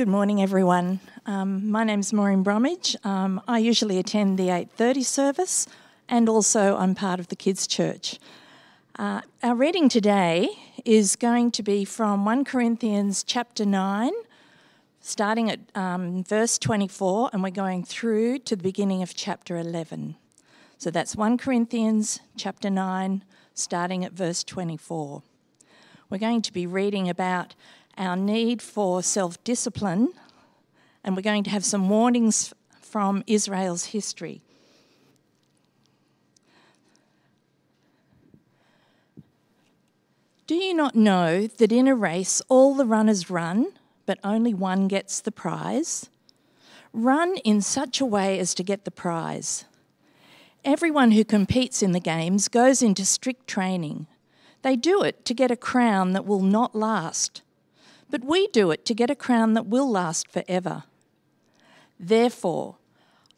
Good morning, everyone. Um, my name's Maureen Bromwich. Um, I usually attend the 8:30 service, and also I'm part of the kids' church. Uh, our reading today is going to be from 1 Corinthians chapter 9, starting at um, verse 24, and we're going through to the beginning of chapter 11. So that's 1 Corinthians chapter 9, starting at verse 24. We're going to be reading about our need for self discipline, and we're going to have some warnings from Israel's history. Do you not know that in a race all the runners run, but only one gets the prize? Run in such a way as to get the prize. Everyone who competes in the games goes into strict training. They do it to get a crown that will not last but we do it to get a crown that will last forever. Therefore,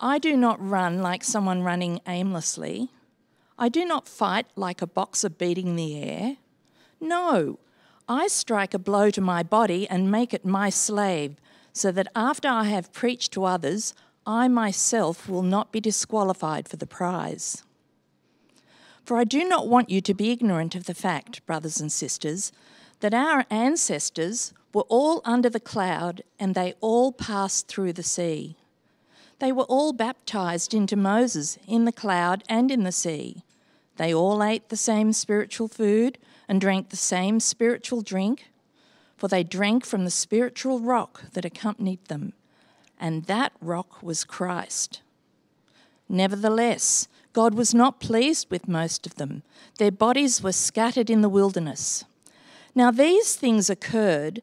I do not run like someone running aimlessly. I do not fight like a boxer beating the air. No, I strike a blow to my body and make it my slave, so that after I have preached to others, I myself will not be disqualified for the prize. For I do not want you to be ignorant of the fact, brothers and sisters, that our ancestors were all under the cloud and they all passed through the sea. They were all baptized into Moses in the cloud and in the sea. They all ate the same spiritual food and drank the same spiritual drink, for they drank from the spiritual rock that accompanied them, and that rock was Christ. Nevertheless, God was not pleased with most of them. Their bodies were scattered in the wilderness. Now, these things occurred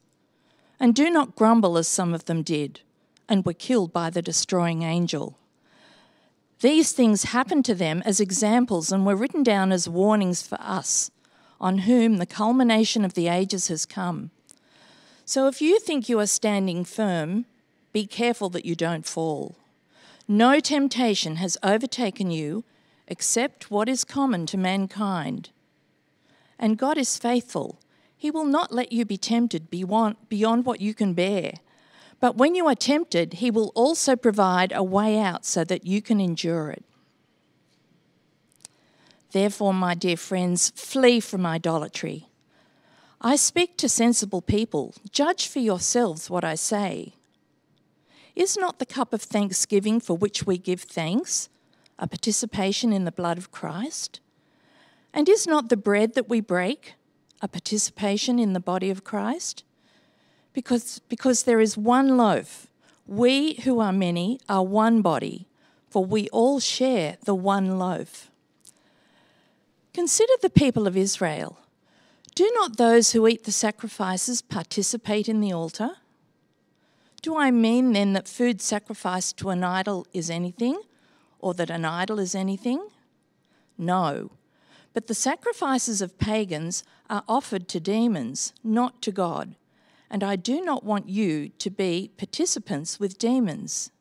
And do not grumble as some of them did, and were killed by the destroying angel. These things happened to them as examples and were written down as warnings for us, on whom the culmination of the ages has come. So if you think you are standing firm, be careful that you don't fall. No temptation has overtaken you except what is common to mankind. And God is faithful he will not let you be tempted beyond, what you can bear. But when you are tempted, He will also provide a way out so that you can endure it. Therefore, my dear friends, flee from idolatry. I speak to sensible people. Judge for yourselves what I say. Is not the cup of thanksgiving for which we give thanks a participation in the blood of Christ? And is not the bread that we break a participation in the body of Christ? Because, because there is one loaf. We who are many are one body, for we all share the one loaf. Consider the people of Israel. Do not those who eat the sacrifices participate in the altar? Do I mean then that food sacrificed to an idol is anything, or that an idol is anything? No. But the sacrifices of pagans are offered to demons, not to God. And I do not want you to be participants with demons.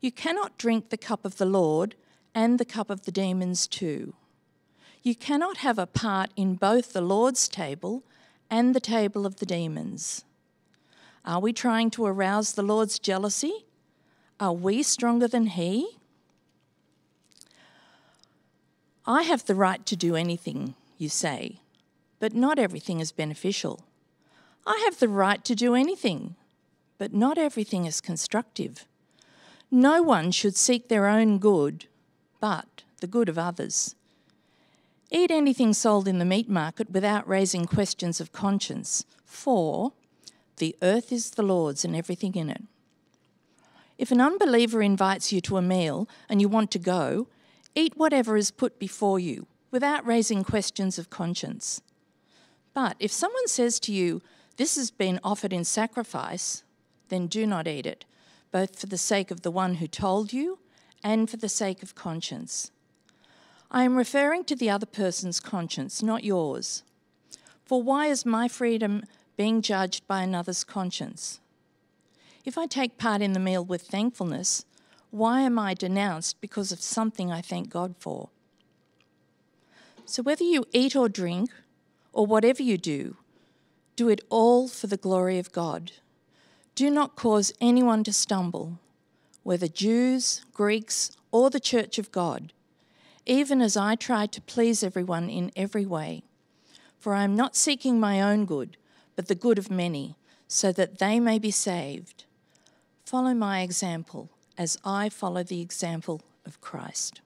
You cannot drink the cup of the Lord and the cup of the demons too. You cannot have a part in both the Lord's table and the table of the demons. Are we trying to arouse the Lord's jealousy? Are we stronger than He? I have the right to do anything, you say, but not everything is beneficial. I have the right to do anything, but not everything is constructive. No one should seek their own good, but the good of others. Eat anything sold in the meat market without raising questions of conscience, for the earth is the Lord's and everything in it. If an unbeliever invites you to a meal and you want to go, Eat whatever is put before you without raising questions of conscience. But if someone says to you, This has been offered in sacrifice, then do not eat it, both for the sake of the one who told you and for the sake of conscience. I am referring to the other person's conscience, not yours. For why is my freedom being judged by another's conscience? If I take part in the meal with thankfulness, why am I denounced because of something I thank God for? So, whether you eat or drink, or whatever you do, do it all for the glory of God. Do not cause anyone to stumble, whether Jews, Greeks, or the church of God, even as I try to please everyone in every way. For I am not seeking my own good, but the good of many, so that they may be saved. Follow my example as I follow the example of Christ.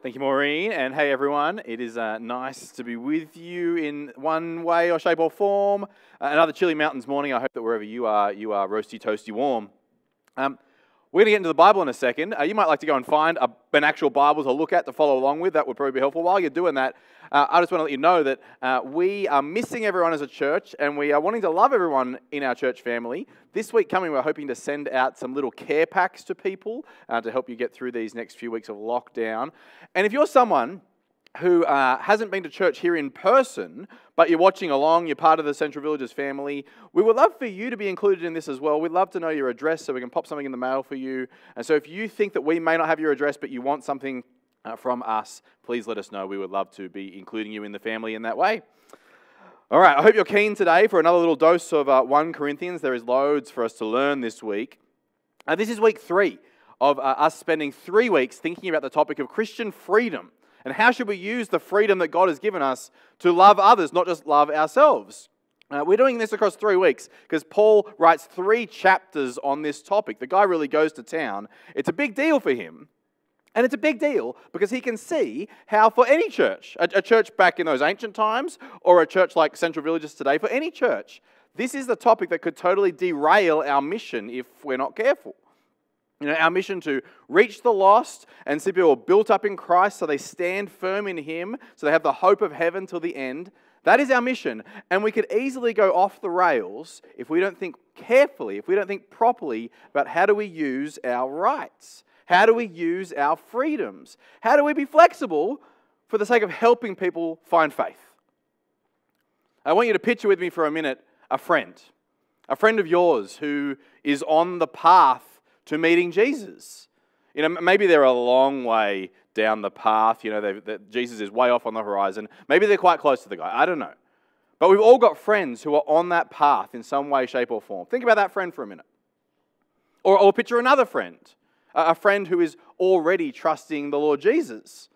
Thank you, Maureen. And hey, everyone. It is uh, nice to be with you in one way or shape or form. Uh, another chilly mountains morning. I hope that wherever you are, you are roasty, toasty, warm. Um, we're going to get into the Bible in a second. Uh, you might like to go and find a, an actual Bible to look at to follow along with. That would probably be helpful. While you're doing that, uh, I just want to let you know that uh, we are missing everyone as a church and we are wanting to love everyone in our church family. This week coming, we're hoping to send out some little care packs to people uh, to help you get through these next few weeks of lockdown. And if you're someone who uh, hasn't been to church here in person, but you're watching along, you're part of the Central Villages family, we would love for you to be included in this as well. We'd love to know your address so we can pop something in the mail for you. And so if you think that we may not have your address, but you want something uh, from us, please let us know. We would love to be including you in the family in that way. All right, I hope you're keen today for another little dose of uh, 1 Corinthians. There is loads for us to learn this week. Uh, this is week three of uh, us spending three weeks thinking about the topic of Christian freedom. And how should we use the freedom that God has given us to love others, not just love ourselves? Uh, we're doing this across three weeks because Paul writes three chapters on this topic. The guy really goes to town. It's a big deal for him. And it's a big deal because he can see how, for any church, a, a church back in those ancient times or a church like Central Villages today, for any church, this is the topic that could totally derail our mission if we're not careful. You know, our mission to reach the lost and see people built up in Christ so they stand firm in Him, so they have the hope of heaven till the end. That is our mission. And we could easily go off the rails if we don't think carefully, if we don't think properly about how do we use our rights? How do we use our freedoms? How do we be flexible for the sake of helping people find faith? I want you to picture with me for a minute a friend, a friend of yours who is on the path to meeting Jesus. You know, maybe they're a long way down the path. You know, Jesus is way off on the horizon. Maybe they're quite close to the guy. I don't know. But we've all got friends who are on that path in some way, shape, or form. Think about that friend for a minute. Or, or picture another friend, a friend who is already trusting the Lord Jesus.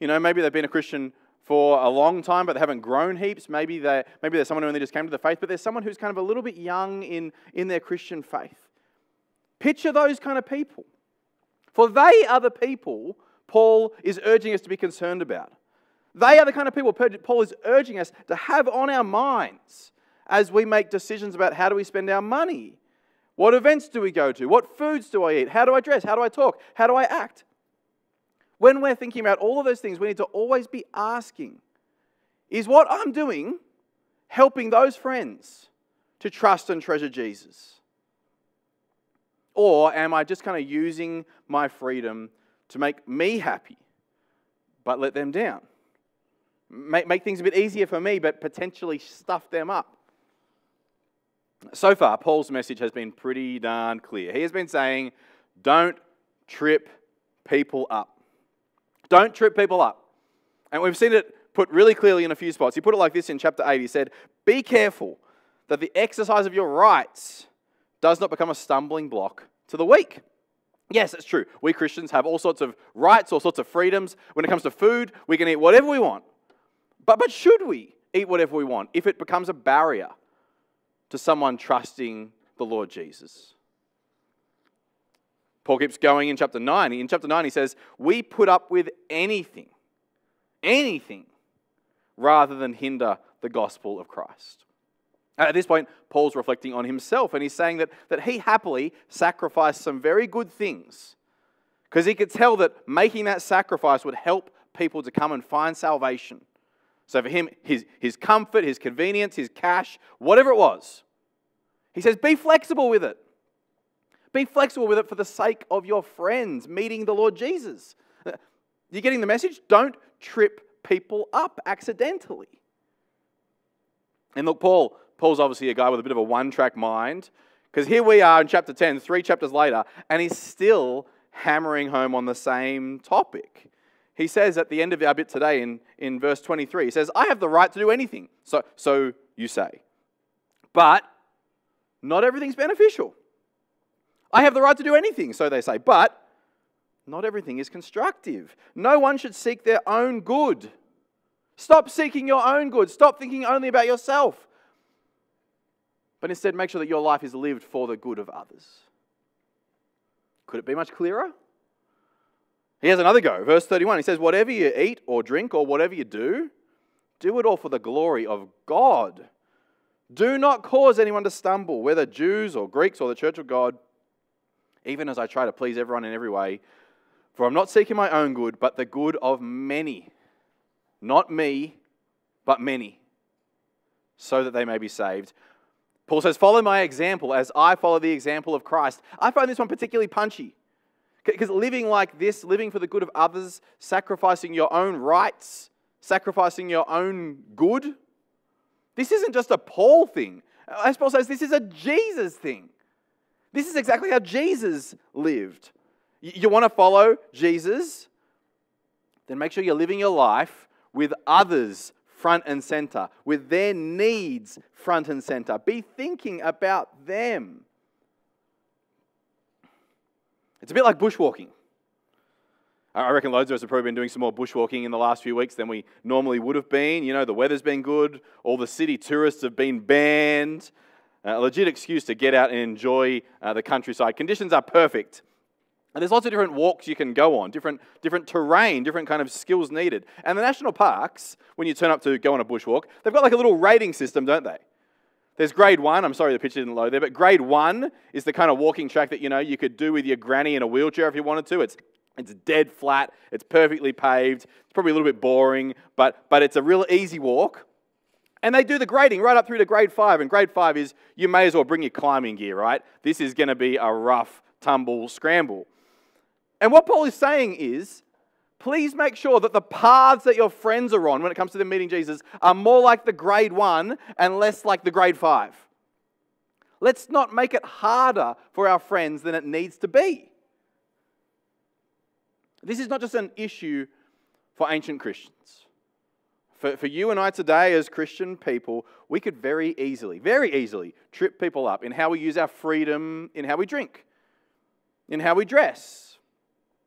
You know, maybe they've been a Christian for a long time, but they haven't grown heaps. Maybe, they, maybe there's someone who only just came to the faith, but there's someone who's kind of a little bit young in, in their Christian faith. Picture those kind of people. For they are the people Paul is urging us to be concerned about. They are the kind of people Paul is urging us to have on our minds as we make decisions about how do we spend our money. What events do we go to? What foods do I eat? How do I dress? How do I talk? How do I act? When we're thinking about all of those things, we need to always be asking is what I'm doing helping those friends to trust and treasure Jesus? Or am I just kind of using my freedom to make me happy, but let them down? Make, make things a bit easier for me, but potentially stuff them up. So far, Paul's message has been pretty darn clear. He has been saying, don't trip people up. Don't trip people up. And we've seen it put really clearly in a few spots. He put it like this in chapter 8. He said, Be careful that the exercise of your rights does not become a stumbling block to the weak. Yes, it's true. We Christians have all sorts of rights, all sorts of freedoms. When it comes to food, we can eat whatever we want. But, but should we eat whatever we want if it becomes a barrier to someone trusting the Lord Jesus? Paul keeps going in chapter 9. In chapter 9, he says, We put up with anything, anything, rather than hinder the gospel of Christ. At this point, Paul's reflecting on himself and he's saying that, that he happily sacrificed some very good things because he could tell that making that sacrifice would help people to come and find salvation. So for him, his, his comfort, his convenience, his cash, whatever it was, he says, be flexible with it. Be flexible with it for the sake of your friends meeting the Lord Jesus. You're getting the message? Don't trip people up accidentally. And look, Paul, Paul's obviously a guy with a bit of a one track mind because here we are in chapter 10, three chapters later, and he's still hammering home on the same topic. He says at the end of our bit today in, in verse 23, he says, I have the right to do anything. So, so you say. But not everything's beneficial. I have the right to do anything, so they say. But not everything is constructive. No one should seek their own good. Stop seeking your own good. Stop thinking only about yourself. But instead, make sure that your life is lived for the good of others. Could it be much clearer? He has another go. Verse 31, he says, Whatever you eat or drink or whatever you do, do it all for the glory of God. Do not cause anyone to stumble, whether Jews or Greeks or the church of God, even as I try to please everyone in every way. For I'm not seeking my own good, but the good of many. Not me, but many, so that they may be saved. Paul says, Follow my example as I follow the example of Christ. I find this one particularly punchy. Because living like this, living for the good of others, sacrificing your own rights, sacrificing your own good, this isn't just a Paul thing. As Paul says, this is a Jesus thing. This is exactly how Jesus lived. You want to follow Jesus? Then make sure you're living your life with others front and center, with their needs front and center. Be thinking about them. It's a bit like bushwalking. I reckon loads of us have probably been doing some more bushwalking in the last few weeks than we normally would have been. You know, the weather's been good, all the city tourists have been banned. Uh, a legit excuse to get out and enjoy uh, the countryside. Conditions are perfect. And there's lots of different walks you can go on, different, different terrain, different kind of skills needed. And the national parks, when you turn up to go on a bushwalk, they've got like a little rating system, don't they? There's grade one. I'm sorry the picture didn't load there, but grade one is the kind of walking track that you know you could do with your granny in a wheelchair if you wanted to. It's it's dead flat. It's perfectly paved. It's probably a little bit boring, but but it's a real easy walk. And they do the grading right up through to grade five. And grade five is you may as well bring your climbing gear, right? This is going to be a rough tumble scramble. And what Paul is saying is, please make sure that the paths that your friends are on when it comes to them meeting Jesus are more like the grade one and less like the grade five. Let's not make it harder for our friends than it needs to be. This is not just an issue for ancient Christians. For, for you and I today, as Christian people, we could very easily, very easily trip people up in how we use our freedom, in how we drink, in how we dress,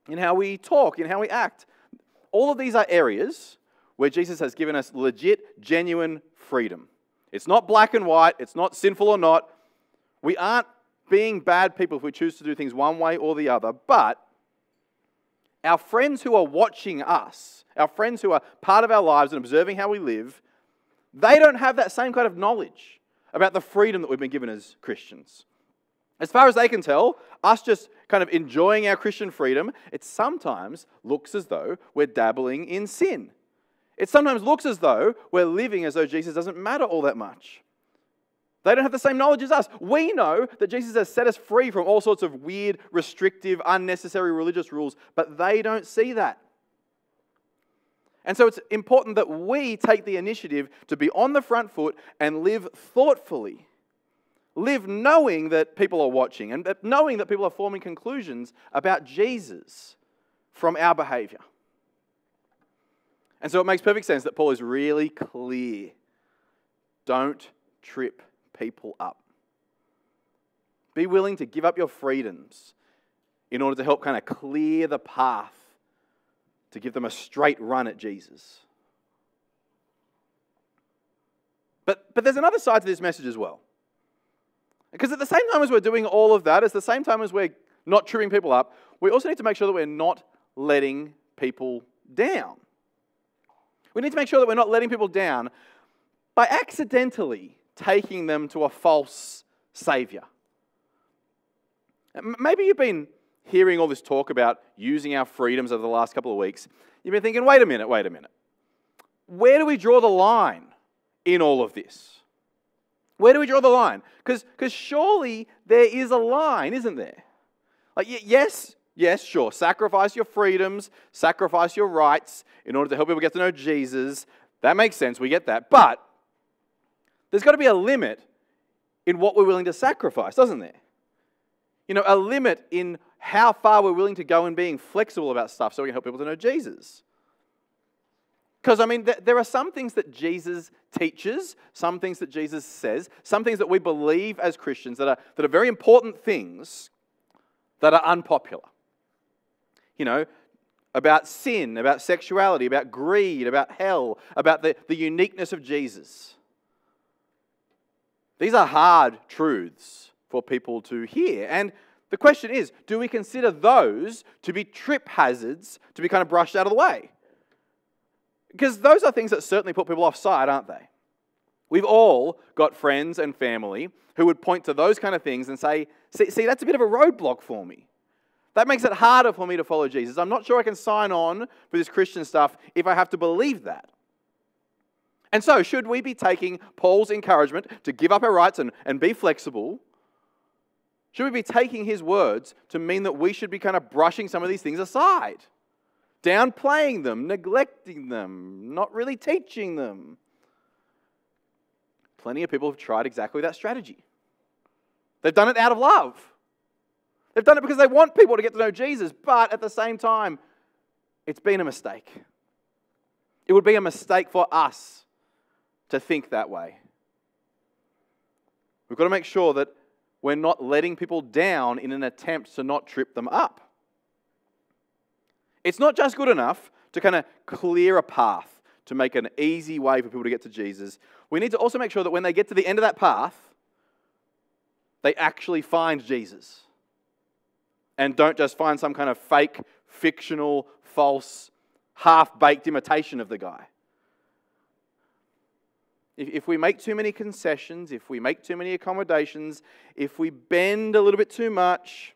in how we talk, in how we act. All of these are areas where Jesus has given us legit, genuine freedom. It's not black and white, it's not sinful or not. We aren't being bad people if we choose to do things one way or the other, but our friends who are watching us, our friends who are part of our lives and observing how we live, they don't have that same kind of knowledge about the freedom that we've been given as Christians. As far as they can tell, us just kind of enjoying our Christian freedom, it sometimes looks as though we're dabbling in sin. It sometimes looks as though we're living as though Jesus doesn't matter all that much. They don't have the same knowledge as us. We know that Jesus has set us free from all sorts of weird, restrictive, unnecessary religious rules, but they don't see that. And so it's important that we take the initiative to be on the front foot and live thoughtfully. Live knowing that people are watching and knowing that people are forming conclusions about Jesus from our behavior. And so it makes perfect sense that Paul is really clear. Don't trip people up. Be willing to give up your freedoms in order to help kind of clear the path to give them a straight run at Jesus. But, but there's another side to this message as well. Because at the same time as we're doing all of that, at the same time as we're not tripping people up, we also need to make sure that we're not letting people down. We need to make sure that we're not letting people down by accidentally taking them to a false Savior. Maybe you've been hearing all this talk about using our freedoms over the last couple of weeks, you've been thinking, wait a minute, wait a minute. Where do we draw the line in all of this? Where do we draw the line? Because surely there is a line, isn't there? Like, yes, yes, sure, sacrifice your freedoms, sacrifice your rights in order to help people get to know Jesus. That makes sense, we get that. But there's got to be a limit in what we're willing to sacrifice, doesn't there? You know, a limit in how far we're willing to go in being flexible about stuff so we can help people to know Jesus. Because, I mean, there are some things that Jesus teaches, some things that Jesus says, some things that we believe as Christians that are, that are very important things that are unpopular. You know, about sin, about sexuality, about greed, about hell, about the, the uniqueness of Jesus. These are hard truths for people to hear. And the question is do we consider those to be trip hazards to be kind of brushed out of the way? Because those are things that certainly put people offside, aren't they? We've all got friends and family who would point to those kind of things and say, see, see, that's a bit of a roadblock for me. That makes it harder for me to follow Jesus. I'm not sure I can sign on for this Christian stuff if I have to believe that. And so, should we be taking Paul's encouragement to give up our rights and, and be flexible? Should we be taking his words to mean that we should be kind of brushing some of these things aside? Downplaying them, neglecting them, not really teaching them. Plenty of people have tried exactly that strategy. They've done it out of love. They've done it because they want people to get to know Jesus, but at the same time, it's been a mistake. It would be a mistake for us to think that way. We've got to make sure that we're not letting people down in an attempt to not trip them up. It's not just good enough to kind of clear a path to make an easy way for people to get to Jesus. We need to also make sure that when they get to the end of that path, they actually find Jesus and don't just find some kind of fake, fictional, false, half baked imitation of the guy. If, we make too many concessions, if we make too many accommodations, if we bend a little bit too much,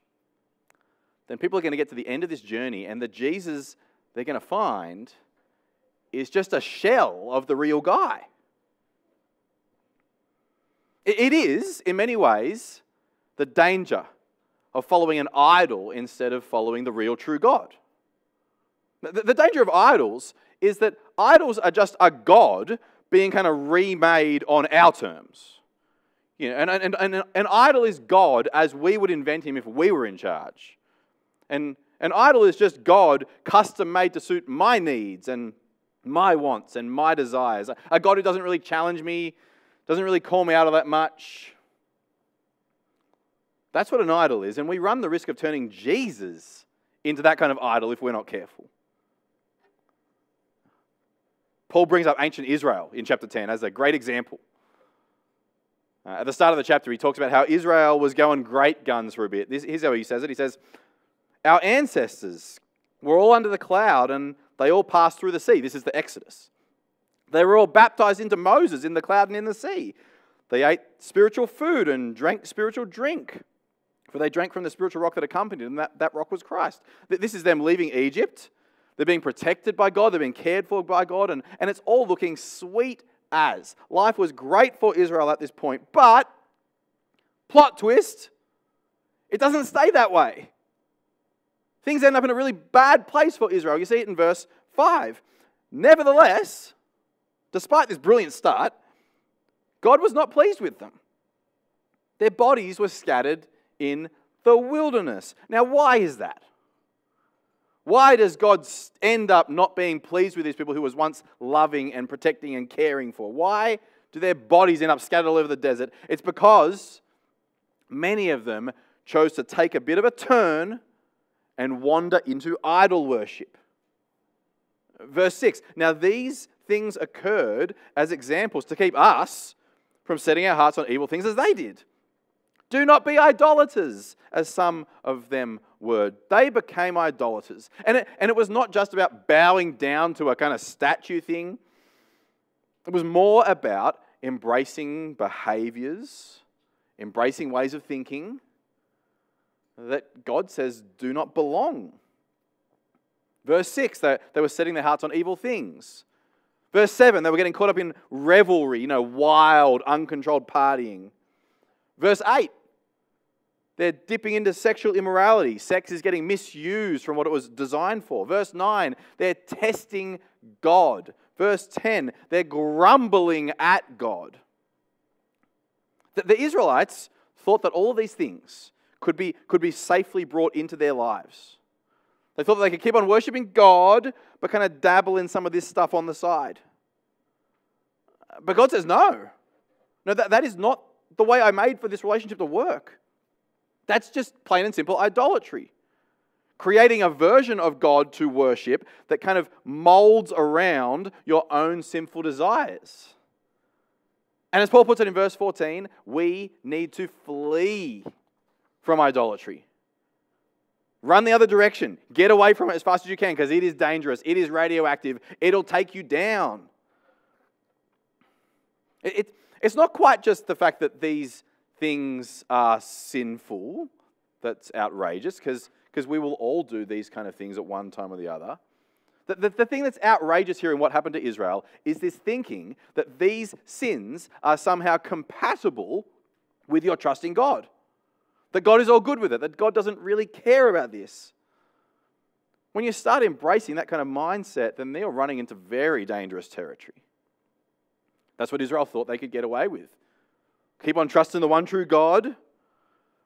then people are going to get to the end of this journey, and the Jesus they're going to find is just a shell of the real guy. It is, in many ways, the danger of following an idol instead of following the real true God. The danger of idols is that idols are just a God being kind of remade on our terms. You know, and, and, and an idol is God as we would invent him if we were in charge. And an idol is just God custom made to suit my needs and my wants and my desires. A God who doesn't really challenge me, doesn't really call me out of that much. That's what an idol is. And we run the risk of turning Jesus into that kind of idol if we're not careful. Paul brings up ancient Israel in chapter 10 as a great example. Uh, at the start of the chapter, he talks about how Israel was going great guns for a bit. This, here's how he says it. He says, our ancestors were all under the cloud and they all passed through the sea. This is the Exodus. They were all baptized into Moses in the cloud and in the sea. They ate spiritual food and drank spiritual drink, for they drank from the spiritual rock that accompanied them, that, that rock was Christ. This is them leaving Egypt. They're being protected by God, they're being cared for by God, and, and it's all looking sweet as. Life was great for Israel at this point, but plot twist, it doesn't stay that way. Things end up in a really bad place for Israel. You see it in verse 5. Nevertheless, despite this brilliant start, God was not pleased with them. Their bodies were scattered in the wilderness. Now, why is that? Why does God end up not being pleased with these people who was once loving and protecting and caring for? Why do their bodies end up scattered all over the desert? It's because many of them chose to take a bit of a turn and wander into idol worship. Verse 6 Now these things occurred as examples to keep us from setting our hearts on evil things as they did. Do not be idolaters, as some of them were. They became idolaters. And it, and it was not just about bowing down to a kind of statue thing, it was more about embracing behaviors, embracing ways of thinking that God says do not belong. Verse 6, they, they were setting their hearts on evil things. Verse 7, they were getting caught up in revelry, you know, wild, uncontrolled partying. Verse 8, they're dipping into sexual immorality. Sex is getting misused from what it was designed for. Verse 9, they're testing God. Verse 10, they're grumbling at God. The, the Israelites thought that all of these things could be, could be safely brought into their lives. They thought that they could keep on worshiping God, but kind of dabble in some of this stuff on the side. But God says, no. No, that, that is not the way I made for this relationship to work. That's just plain and simple idolatry. Creating a version of God to worship that kind of molds around your own sinful desires. And as Paul puts it in verse 14, we need to flee from idolatry. Run the other direction. Get away from it as fast as you can because it is dangerous. It is radioactive. It'll take you down. It, it, it's not quite just the fact that these things are sinful that's outrageous because we will all do these kind of things at one time or the other. The, the, the, thing that's outrageous here in what happened to Israel is this thinking that these sins are somehow compatible with your trust in God. That God is all good with it, that God doesn't really care about this. When you start embracing that kind of mindset, then they're running into very dangerous territory. That's what Israel thought they could get away with. Keep on trusting the one true God,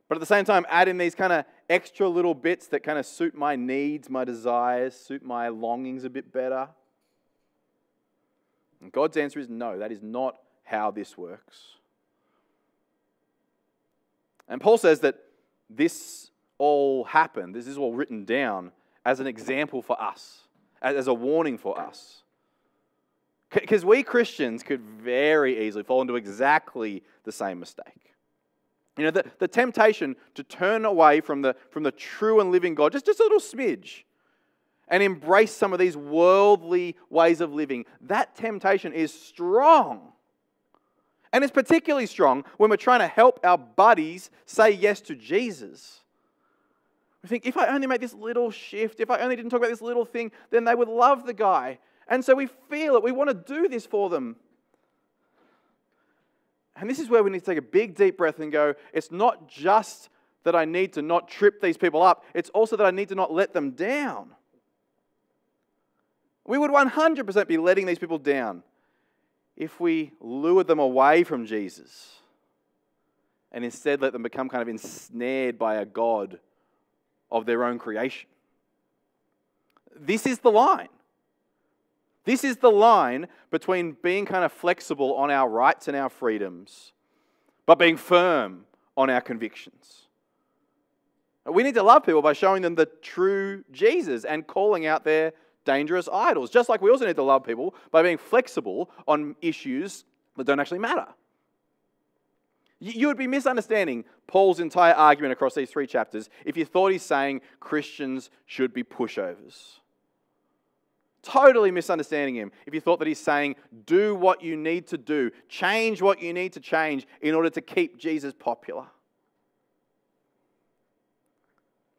but at the same time, add in these kind of extra little bits that kind of suit my needs, my desires, suit my longings a bit better. And God's answer is no, that is not how this works. And Paul says that this all happened, this is all written down as an example for us, as a warning for us. Because we Christians could very easily fall into exactly the same mistake. You know, the, the temptation to turn away from the, from the true and living God, just, just a little smidge, and embrace some of these worldly ways of living, that temptation is strong. And it's particularly strong when we're trying to help our buddies say yes to Jesus. We think, if I only make this little shift, if I only didn't talk about this little thing, then they would love the guy. And so we feel it. We want to do this for them. And this is where we need to take a big, deep breath and go, it's not just that I need to not trip these people up, it's also that I need to not let them down. We would 100% be letting these people down if we lured them away from Jesus and instead let them become kind of ensnared by a God of their own creation. This is the line. This is the line between being kind of flexible on our rights and our freedoms, but being firm on our convictions. We need to love people by showing them the true Jesus and calling out their dangerous idols, just like we also need to love people by being flexible on issues that don't actually matter. You would be misunderstanding Paul's entire argument across these three chapters if you thought he's saying Christians should be pushovers. Totally misunderstanding him if you thought that he's saying, do what you need to do, change what you need to change in order to keep Jesus popular.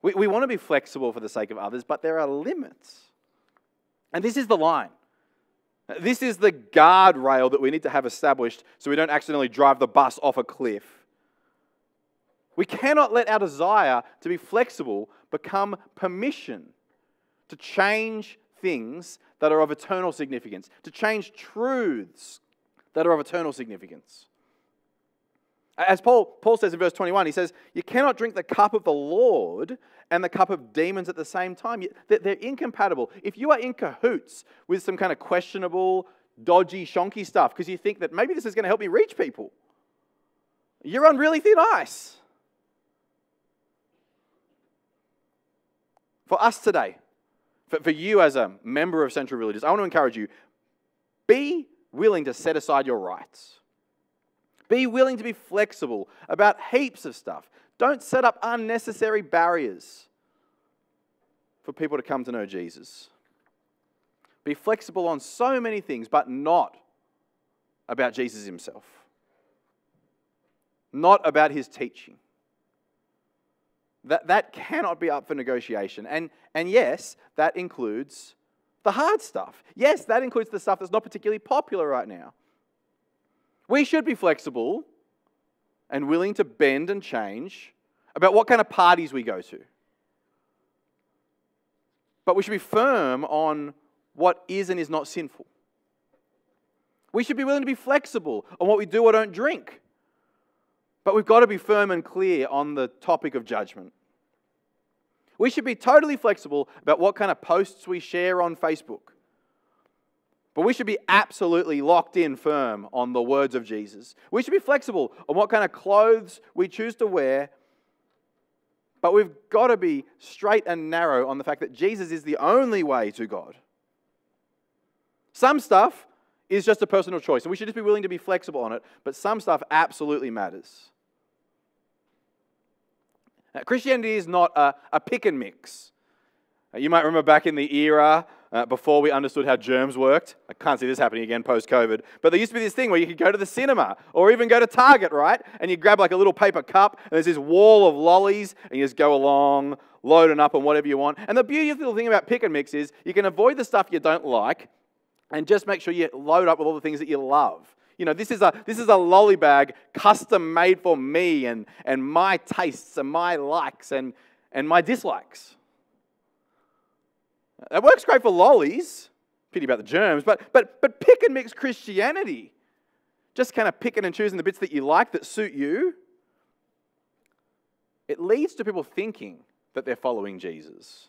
We, we want to be flexible for the sake of others, but there are limits. And this is the line. This is the guardrail that we need to have established so we don't accidentally drive the bus off a cliff. We cannot let our desire to be flexible become permission to change things that are of eternal significance, to change truths that are of eternal significance. As Paul, Paul says in verse 21, he says, You cannot drink the cup of the Lord and the cup of demons at the same time. They're incompatible. If you are in cahoots with some kind of questionable, dodgy, shonky stuff because you think that maybe this is going to help me reach people, you're on really thin ice. For us today, for, for you as a member of Central Villages, I want to encourage you be willing to set aside your rights. Be willing to be flexible about heaps of stuff. Don't set up unnecessary barriers for people to come to know Jesus. Be flexible on so many things, but not about Jesus himself, not about his teaching. That, that cannot be up for negotiation. And, and yes, that includes the hard stuff. Yes, that includes the stuff that's not particularly popular right now. We should be flexible and willing to bend and change about what kind of parties we go to. But we should be firm on what is and is not sinful. We should be willing to be flexible on what we do or don't drink. But we've got to be firm and clear on the topic of judgment. We should be totally flexible about what kind of posts we share on Facebook. But we should be absolutely locked in firm on the words of Jesus. We should be flexible on what kind of clothes we choose to wear. But we've got to be straight and narrow on the fact that Jesus is the only way to God. Some stuff is just a personal choice, and we should just be willing to be flexible on it, but some stuff absolutely matters. Now, Christianity is not a, a pick and mix. You might remember back in the era uh, before we understood how germs worked. I can't see this happening again post COVID. But there used to be this thing where you could go to the cinema or even go to Target, right? And you grab like a little paper cup and there's this wall of lollies and you just go along, loading up on whatever you want. And the beautiful thing about pick and mix is you can avoid the stuff you don't like and just make sure you load up with all the things that you love. You know, this is a, this is a lolly bag custom made for me and, and my tastes and my likes and, and my dislikes. That works great for lollies. Pity about the germs, but, but, but pick and mix Christianity. Just kind of picking and choosing the bits that you like that suit you. It leads to people thinking that they're following Jesus.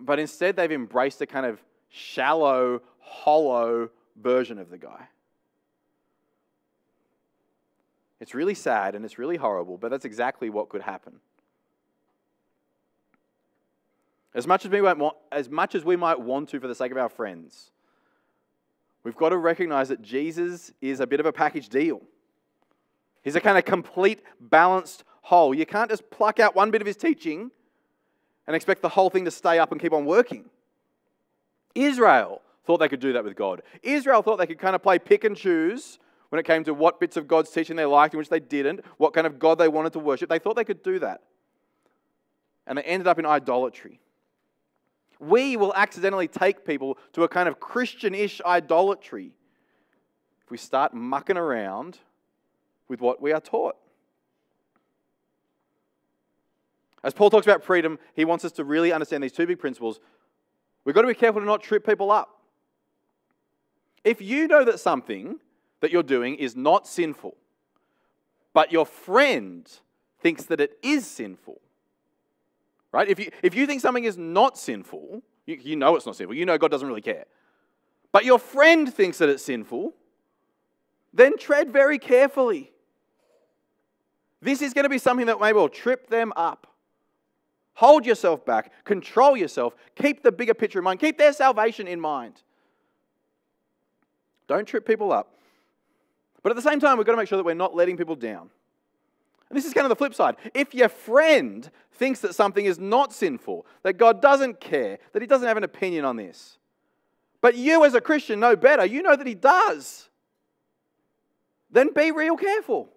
But instead, they've embraced a kind of shallow, hollow version of the guy. It's really sad and it's really horrible, but that's exactly what could happen. As much as we might want, as much as we might want to for the sake of our friends, we've got to recognize that Jesus is a bit of a package deal. He's a kind of complete, balanced whole. You can't just pluck out one bit of his teaching and expect the whole thing to stay up and keep on working. Israel thought they could do that with God. Israel thought they could kind of play pick and choose when it came to what bits of God's teaching they liked and which they didn't, what kind of God they wanted to worship. They thought they could do that. And they ended up in idolatry. We will accidentally take people to a kind of Christian ish idolatry if we start mucking around with what we are taught. As Paul talks about freedom, he wants us to really understand these two big principles. We've got to be careful to not trip people up. If you know that something that you're doing is not sinful, but your friend thinks that it is sinful, right? If you, if you think something is not sinful, you, you know it's not sinful, you know God doesn't really care, but your friend thinks that it's sinful, then tread very carefully. This is going to be something that may well trip them up. Hold yourself back, control yourself, keep the bigger picture in mind, keep their salvation in mind. Don't trip people up. But at the same time, we've got to make sure that we're not letting people down. And this is kind of the flip side. If your friend thinks that something is not sinful, that God doesn't care, that He doesn't have an opinion on this, but you as a Christian know better, you know that He does, then be real careful.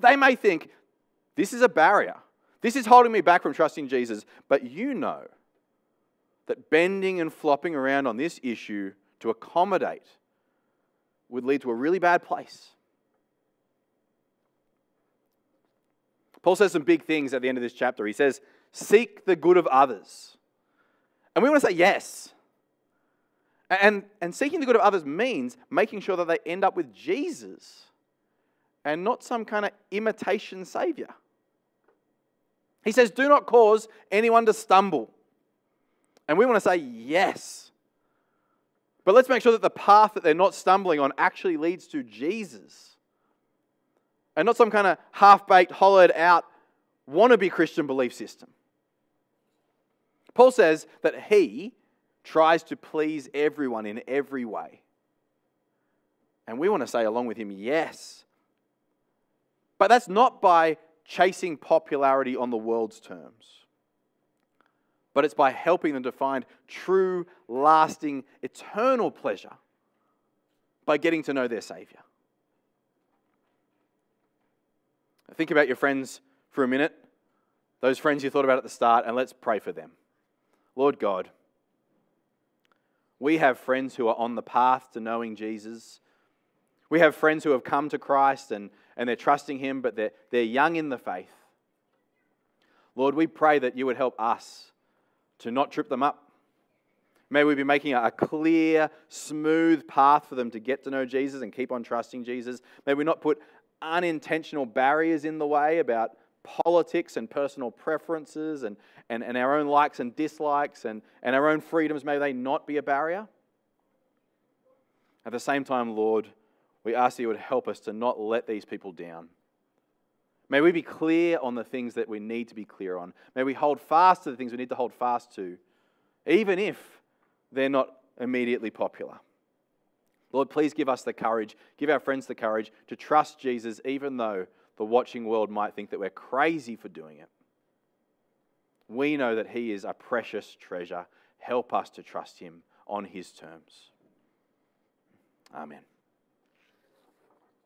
They may think, this is a barrier. This is holding me back from trusting Jesus. But you know that bending and flopping around on this issue to accommodate would lead to a really bad place. Paul says some big things at the end of this chapter. He says, Seek the good of others. And we want to say yes. And, and seeking the good of others means making sure that they end up with Jesus and not some kind of imitation Savior. He says, Do not cause anyone to stumble. And we want to say yes. But let's make sure that the path that they're not stumbling on actually leads to Jesus. And not some kind of half baked, hollowed out, wannabe Christian belief system. Paul says that he tries to please everyone in every way. And we want to say along with him, yes. But that's not by chasing popularity on the world's terms but it's by helping them to find true, lasting, eternal pleasure by getting to know their Savior. Think about your friends for a minute, those friends you thought about at the start, and let's pray for them. Lord God, we have friends who are on the path to knowing Jesus. We have friends who have come to Christ and, and they're trusting Him, but they're, they're young in the faith. Lord, we pray that you would help us to not trip them up. May we be making a clear, smooth path for them to get to know Jesus and keep on trusting Jesus. May we not put unintentional barriers in the way about politics and personal preferences and, and, and our own likes and dislikes and, and our own freedoms, may they not be a barrier. At the same time, Lord, we ask that you would help us to not let these people down. May we be clear on the things that we need to be clear on. May we hold fast to the things we need to hold fast to, even if they're not immediately popular. Lord, please give us the courage, give our friends the courage to trust Jesus, even though the watching world might think that we're crazy for doing it. We know that He is a precious treasure. Help us to trust Him on His terms. Amen.